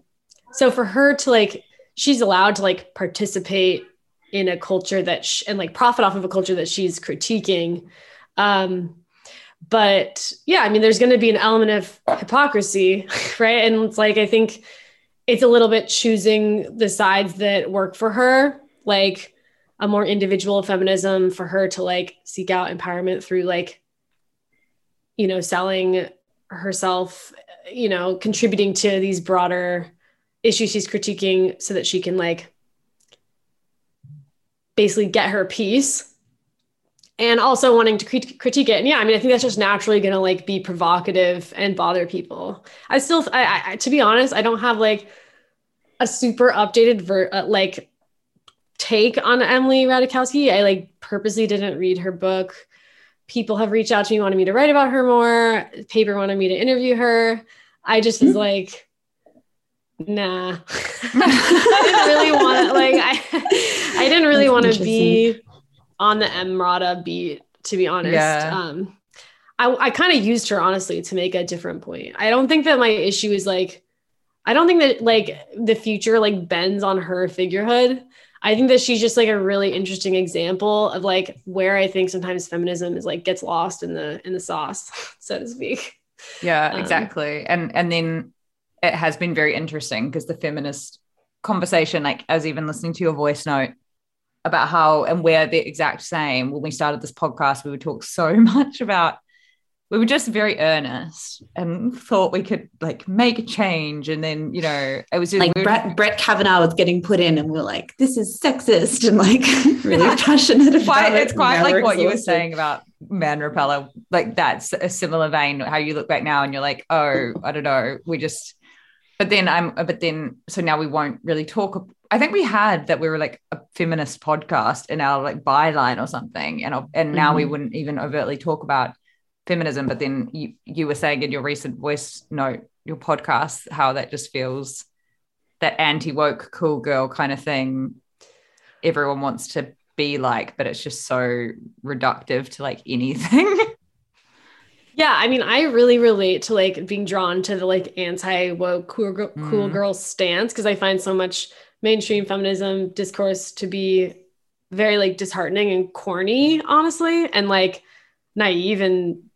so for her to like, she's allowed to like participate in a culture that sh- and like profit off of a culture that she's critiquing. Um, but yeah, I mean, there's going to be an element of hypocrisy, right? And it's like I think it's a little bit choosing the sides that work for her, like a more individual feminism for her to like seek out empowerment through like, you know, selling herself, you know, contributing to these broader issues she's critiquing so that she can like basically get her piece and also wanting to crit- critique it. And yeah, I mean, I think that's just naturally going to like be provocative and bother people. I still, I, I, to be honest, I don't have like a super updated ver- uh, like take on Emily Ratajkowski. I like purposely didn't read her book. People have reached out to me, wanted me to write about her more. Paper wanted me to interview her. I just was like, nah. I didn't really want to like I I didn't really want to be on the Emrata beat, to be honest. Yeah. Um I, I kind of used her honestly to make a different point. I don't think that my issue is like I don't think that like the future like bends on her figurehood. I think that she's just like a really interesting example of like where I think sometimes feminism is like gets lost in the in the sauce, so to speak. Yeah, Um, exactly. And and then it has been very interesting because the feminist conversation, like I was even listening to your voice note about how and we're the exact same. When we started this podcast, we would talk so much about we were just very earnest and thought we could like make a change. And then, you know, it was just like we were- Brett, Brett Kavanaugh was getting put in, and we are like, this is sexist, and like really passionate about quite, it. it's quite like what you were saying about man repeller like that's a similar vein how you look back now and you're like oh i don't know we just but then i'm but then so now we won't really talk i think we had that we were like a feminist podcast in our like byline or something and and now we Mhm. wouldn't even overtly talk about feminism but then you you were saying in your recent voice note your podcast how that just feels that anti-woke cool girl kind of thing everyone wants to be like, but it's just so reductive to like anything. Yeah, I mean, I really relate to like being drawn to the like anti woke cool girl, cool Mm. girl stance because I find so much mainstream feminism discourse to be very like disheartening and corny, honestly, and like naive and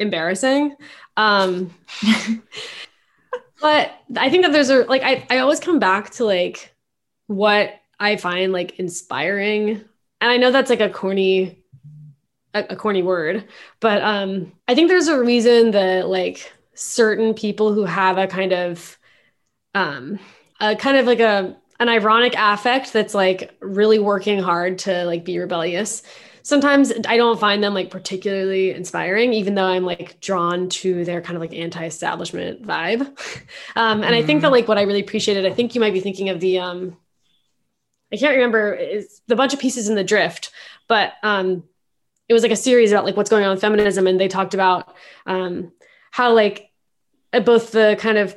embarrassing. Um, but I think that there's a like I I always come back to like what I find like inspiring, and I know that's like a corny a, a corny word but um i think there's a reason that like certain people who have a kind of um a kind of like a an ironic affect that's like really working hard to like be rebellious sometimes i don't find them like particularly inspiring even though i'm like drawn to their kind of like anti-establishment vibe. Um and i think that like what i really appreciated i think you might be thinking of the um i can't remember is the bunch of pieces in the drift but um it was like a series about like what's going on with feminism and they talked about um how like uh, both the kind of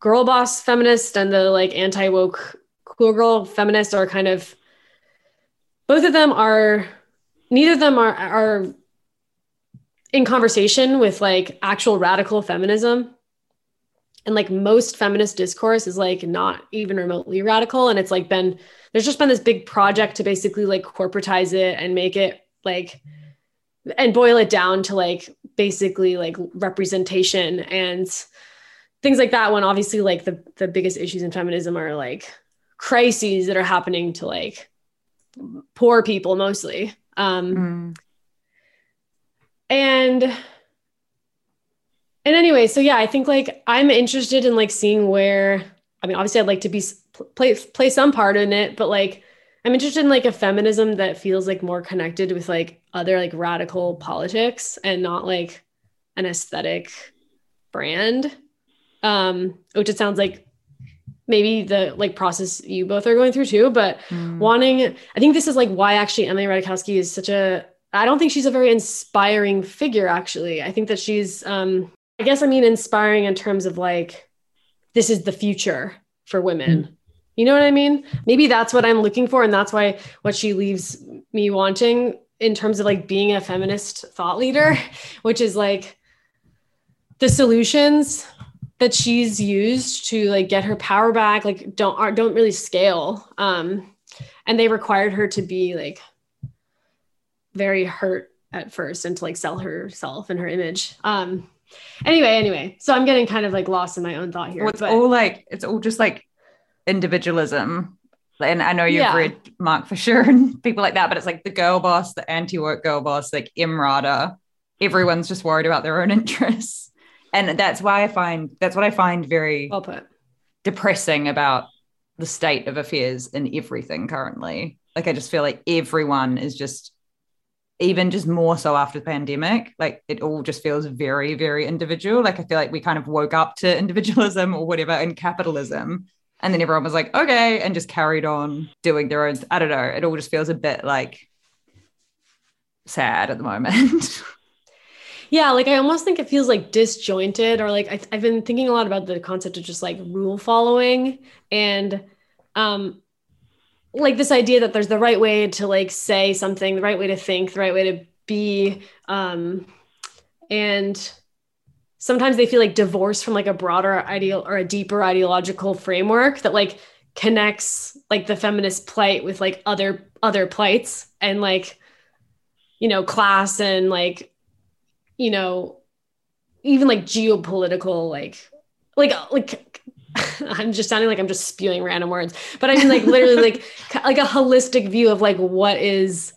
girl boss feminist and the like anti-woke cool girl feminist are kind of both of them are neither of them are are in conversation with like actual radical feminism. And like most feminist discourse is like not even remotely radical. And it's like been there's just been this big project to basically like corporatize it and make it like and boil it down to like basically like representation and things like that when obviously like the the biggest issues in feminism are like crises that are happening to like poor people mostly um Mm. and and anyway so yeah i think like i'm interested in like seeing where i mean obviously i'd like to be play play some part in it but like i'm interested in like a feminism that feels like more connected with like other like radical politics and not like an aesthetic brand. Um, which it sounds like maybe the like process you both are going through too, but mm. wanting I think this is like why actually Emily Ratajkowski is such a I don't think she's a very inspiring figure actually. I think that she's um I guess I mean inspiring in terms of like this is the future for women. Mm. You know what I mean? Maybe that's what I'm looking for and that's why what she leaves me wanting in terms of like being a feminist thought leader, which is like the solutions that she's used to like get her power back like don't are, don't really scale. Um and they required her to be like very hurt at first and to like sell herself and her image. Um anyway anyway. So i'm getting kind of like lost in my own thought here well, it's but, all like it's all just like individualism. And i know you've yeah. read mark fisher and people like that but it's like the girl boss the anti-work girl boss like Emrata. Everyone's just worried about their own interests and that's why I find that's what I find very well put. depressing about the state of affairs in everything currently. Like I just feel like everyone is just even just more so after the pandemic, like it all just feels very, very individual. Like I feel like we kind of woke up to individualism or whatever and capitalism. And then everyone was like, okay, and just carried on doing their own. I don't know. It all just feels a bit like sad at the moment. Yeah, like I almost think it feels like disjointed, or like I, have been thinking a lot about the concept of just like rule following and um like this idea that there's the right way to like say something, the right way to think, the right way to be. Um, and sometimes they feel like divorced from like a broader ideal or a deeper ideological framework that like connects like the feminist plight with like other other plights and like you know class and like you know, even like geopolitical, like, like, like, I'm just sounding like I'm just spewing random words, but I mean, like, literally, like, like a holistic view of like what is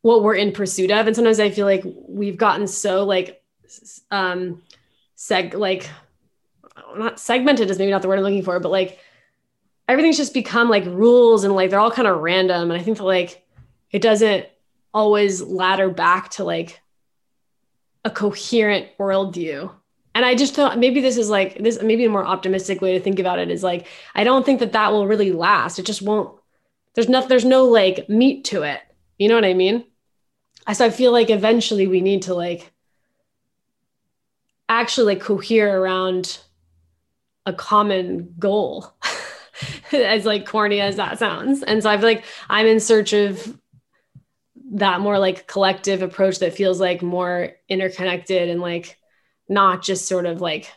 what we're in pursuit of. And sometimes I feel like we've gotten so like, um, seg, like, not segmented is maybe not the word I'm looking for, but like, everything's just become like rules and like they're all kind of random. And I think that like it doesn't always ladder back to like a coherent worldview. And I just thought maybe this is like this, maybe a more optimistic way to think about it is like, I don't think that that will really last. It just won't, there's no, there's no like meat to it. You know what I mean? So I feel like eventually we need to like actually like cohere around a common goal as like corny as that sounds. And so I feel like I'm in search of that more like collective approach that feels like more interconnected and like not just sort of like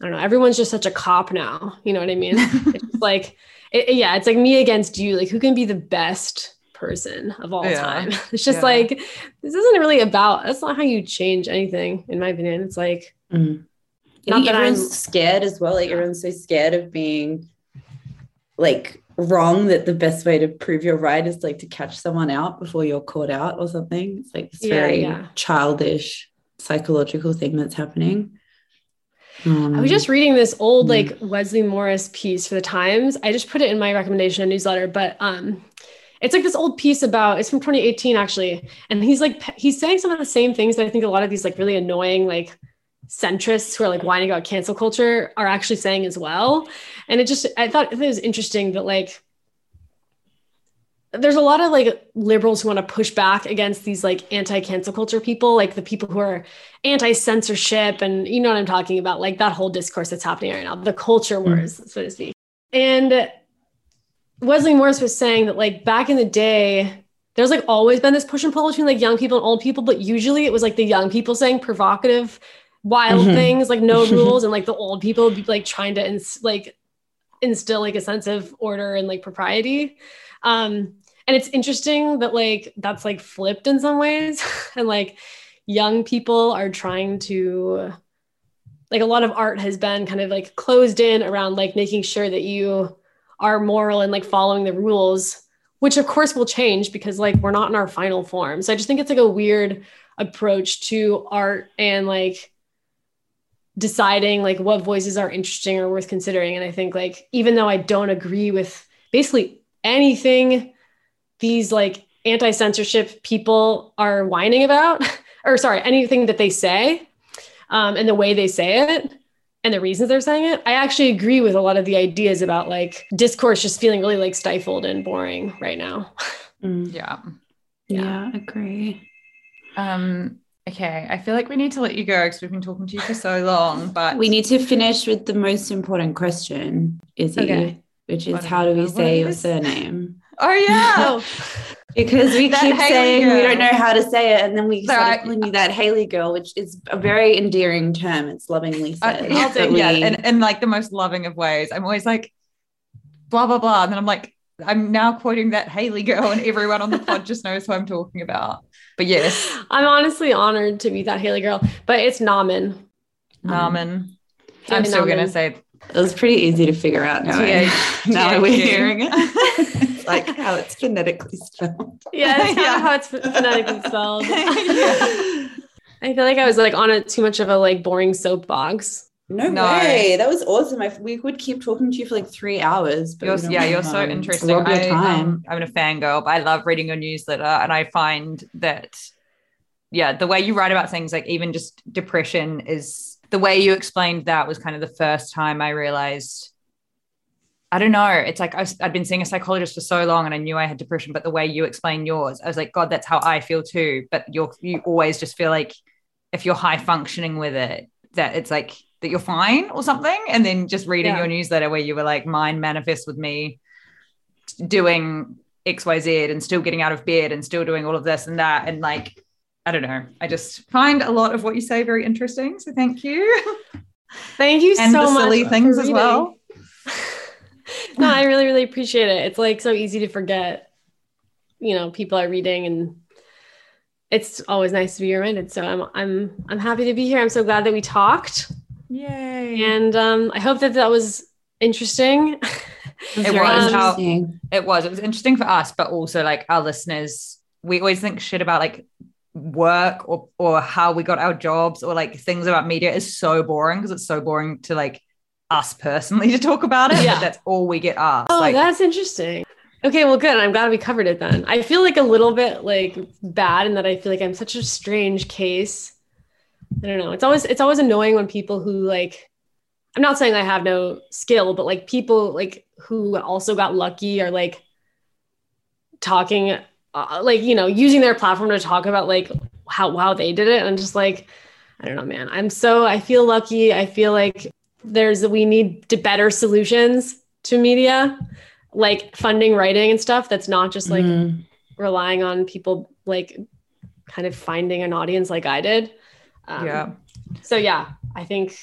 I don't know. Everyone's just such a cop now. You know what I mean? it's like, it, yeah, it's like me against you. Like, who can be the best person of all yeah. time? It's just yeah. like this isn't really about. That's not how you change anything, in my opinion. It's like, mm-hmm. not that everyone's I'm, scared as well. Like everyone's so scared of being like wrong that the best way to prove you're right is like to catch someone out before you're caught out or something. It's like this yeah, very yeah. childish psychological thing that's happening. Um, I was just reading this old like mm. Wesley Morris piece for the Times. I just put it in my recommendation newsletter, but um it's like this old piece about it's from 2018 actually. And he's like he's saying some of the same things that I think a lot of these like really annoying like centrists who are like whining about cancel culture are actually saying as well. And it just, I thought it was interesting that like, there's a lot of like liberals who want to push back against these like anti-cancel culture people, like the people who are anti-censorship, and you know what I'm talking about, like that whole discourse that's happening right now, the culture hmm. wars, so to speak. And Wesley Morris was saying that like back in the day, there's like always been this push and pull between like young people and old people, but usually it was like the young people saying provocative wild mm-hmm. things like no rules and like the old people be like trying to ins- like instill like a sense of order and like propriety. Um and it's interesting that like that's like flipped in some ways. And like young people are trying to like a lot of art has been kind of like closed in around like making sure that you are moral and like following the rules which of course will change because like we're not in our final form. So i just think it's like a weird approach to art and like deciding like what voices are interesting or worth considering. And I think like even though I don't agree with basically anything these like anti-censorship people are whining about, or sorry, anything that they say, um, and the way they say it and the reasons they're saying it, I actually agree with a lot of the ideas about like discourse just feeling really like stifled and boring right now. Mm. Yeah. yeah. Yeah. agree. Um, okay. I feel like we need to let you go because we've been talking to you for so long, but We need to finish with the most important question, Izzy, Okay. which is What how do we say your surname? Oh yeah. Because we That keep Haley saying we don't know how to say it, and then we So start I- calling you uh, that Haley girl, which is a very endearing term. It's lovingly I- said. I'll but yeah, we- in, in like the most loving of ways. I'm always like, blah blah blah, and then I'm like, I'm now quoting that Haley girl, and everyone on the pod just knows who I'm talking about. But yes, I'm honestly honored to be that Haley girl, but it's Nahman. Um, Nahman. Haley I'm still gonna say it was pretty easy to figure out now. T-H- now that we're hearing it. like how it's phonetically spelled. Yeah, it's Yeah. how it's phonetically spelled. Yeah. I feel like I was like on a too much of a like boring soapbox. No, No. way. That was awesome. I, we would keep talking to you for like three hours. But You're, yeah, you're so time to interesting. rob your I, time. um, I'm a fangirl, but I love reading your newsletter, and I find that, yeah, the way you write about things, like even just depression, is the way you explained that was kind of the first time I realized. I don't know. It's like I was, I'd been seeing a psychologist for so long, and I knew I had depression. But the way you explain yours, I was like, God, that's how I feel too. But you're you always just feel like if you're high functioning with it, that it's like that you're fine or something. And then just reading Yeah. your newsletter where you were like, mine manifests with me doing XYZ and still getting out of bed and still doing all of this and that. And like, I don't know. I just find a lot of what you say very interesting. So thank you. Thank you and so the much. silly for things as well. no, I really, really appreciate it. It's like so easy to forget, you know, people are reading and it's always nice to be reminded. So I'm I'm I'm happy to be here. I'm so glad that we talked. Yay. And um I hope that that was interesting. It Very was how- it was. It was interesting for us, but also like our listeners, we always think shit about like work or or how we got our jobs or like things about media is so boring because it's so boring to like us personally to talk about it. Yeah. That's all we get asked. Oh, like, that's interesting. Okay, well, good. I'm glad we covered it then. I feel like a little bit like bad in that I feel like I'm such a strange case. I don't know. It's always it's always annoying when people who like I'm not saying I have no skill, but like people like who also got lucky are like talking uh, like you know using their platform to talk about like how how they did it and I'm just like I don't know, man. I'm so I feel lucky. I feel like there's we need to better solutions to media like funding writing and stuff that's not just like Mm. relying on people like kind of finding an audience like I did. Um, yeah. So yeah, I think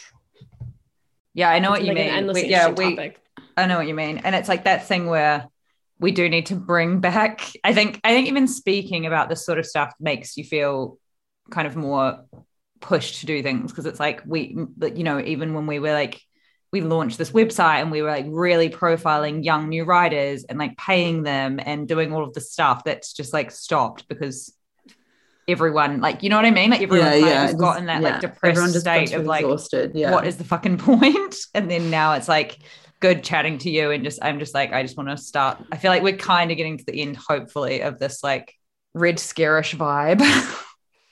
Yeah, I know what you mean. We- yeah, we topic. I know what you mean. And it's like that thing where we do need to bring back I think I think even speaking about this sort of stuff makes you feel kind of more pushed to do things because it's like we you know even when we were like we launched this website and we were like really profiling young new writers and like paying them and doing all of the stuff that's just like stopped because everyone like you know what I mean like everyone kind of has gotten that yeah. like depressed Everyone just got state of like exhausted. Yeah. what is the fucking point? And then now it's like good chatting to you and just I'm just like I just want to start. I feel like we're kind of getting to the end, hopefully, of this like red scarish vibe.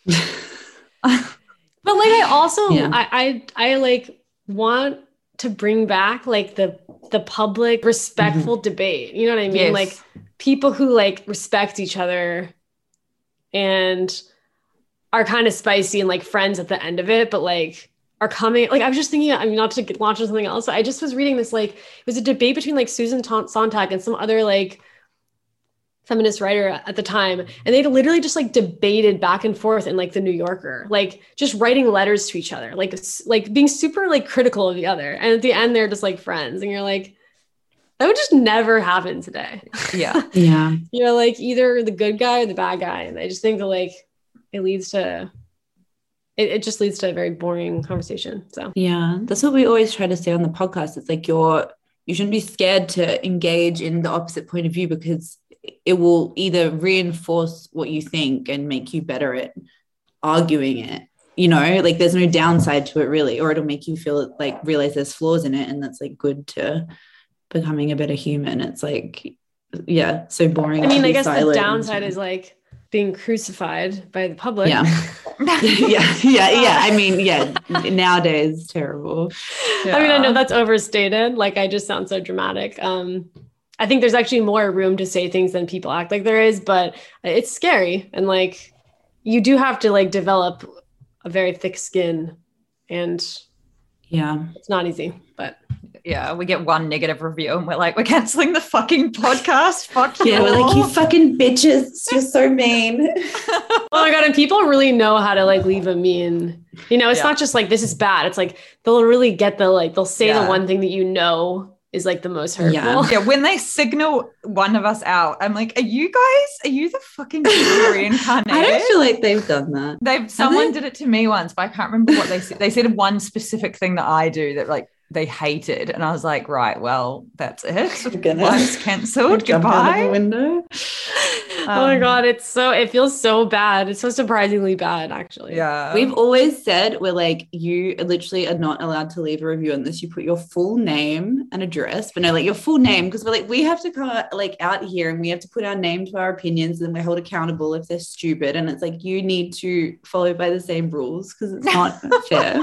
But like I also Yeah. I, I I like want to bring back like the the public mm-hmm. respectful debate. You know what I mean? Yes. Like people who like respect each other and are kind of spicy and like friends at the end of it, but like are coming like I was just thinking I mean not to get launch into something else, I just was reading this like it was a debate between like Susan Ta- Sontag and some other like feminist writer at the time and they literally just like debated back and forth in like the new yorker like just writing letters to each other like like being super like critical of the other and at the end they're just like friends and you're like that would just never happen today yeah. yeah. you're like either the good guy or the bad guy and i just think that like it leads to it, it just leads to a very boring conversation so Yeah, that's what we always try to say on the podcast. It's like you're you shouldn't be scared to engage in the opposite point of view because it will either reinforce what you think and make you better at arguing it. You know, like there's no downside to it really, or it'll make you feel like realize there's flaws in it, and that's like good to becoming a better human. It's like, yeah, so boring. i mean i guess the downside is like being crucified by the public. Yeah. yeah, yeah, yeah. I mean, yeah, nowadays terrible. I mean, I know that's overstated. Like, I just sound so dramatic. Um, I think there's actually more room to say things than people act like there is, but it's scary. And like, you do have to like develop a very thick skin, and Yeah. it's not easy. But yeah, we get one negative review and we're like, we're canceling the fucking podcast. Fuck you. Yeah, we're like, you fucking bitches. You're so mean. oh my god, and people really know how to like leave a mean. You know, it's Yeah. not just like this is bad. It's like they'll really get the like they'll say Yeah. the one thing that you know is like the most hurtful. Yeah. yeah, when they signal one of us out, I'm like, are you guys, are you the fucking devil reincarnated? I don't eh? feel like they've done that. They've someone they? did it to me once, but I can't remember what they said. They said one specific thing that I do that like they hated, and I was like, right, well, that's it. Life's cancelled. Jump out of the Goodbye. window. oh my Um, god, it's so it feels so bad. It's so surprisingly bad, actually. Yeah, We've always said we're like, you literally are not allowed to leave a review unless you put your full name and address, but no, like your full name, because we're like, we have to come like out here and we have to put our name to our opinions and then we're held accountable if they're stupid. And it's like, you need to follow by the same rules because it's not fair.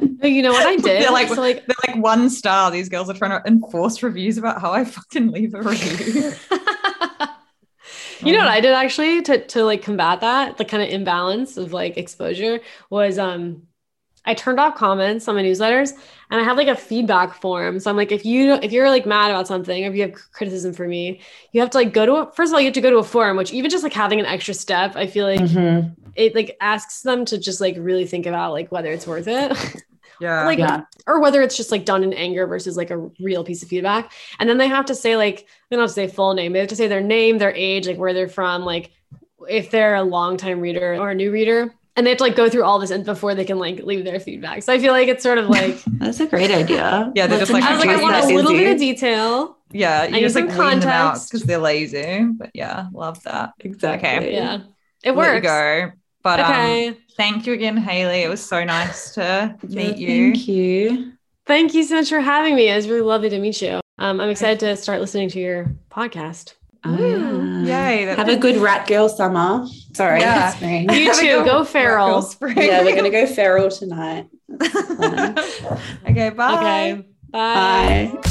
No, you know what I did? They're like, so like they're like one star. These girls are trying to enforce reviews about how I fucking leave a review. you know what I did actually to to like combat that, the kind of imbalance of like exposure was um I turned off comments on my newsletters and I have like a feedback form. So I'm like, if you if you're like mad about something or if you have criticism for me, you have to like go to a, first of all, you have to go to a forum, which even just like having an extra step, I feel like Mhm. it like asks them to just like really think about like whether it's worth it. yeah, like Yeah. or whether it's just like done in anger versus like a real piece of feedback and then they have to say like they don't have to say full name they have to say their name their age like where they're from like if they're a longtime reader or a new reader and they have to like go through all this and before they can like leave their feedback so i feel like it's sort of like That's a great idea. Yeah, they're Let's just like, i was like i want a little Izzy. bit of detail yeah. You I just like some them out context. because they're lazy. But yeah, love that. Exactly. Okay. yeah it Let you works go. But okay um, thank you again, Haley. It was so nice to meet Yeah, you. Thank you. thank you so much for having me it was really lovely to meet you um, i'm excited to start listening to your podcast Oh, yeah. Yay, that- Have a good rat girl summer. Sorry. Yeah. that's me. you too go- go feral Spring. yeah, we're gonna go feral tonight. okay, bye. okay bye. Bye.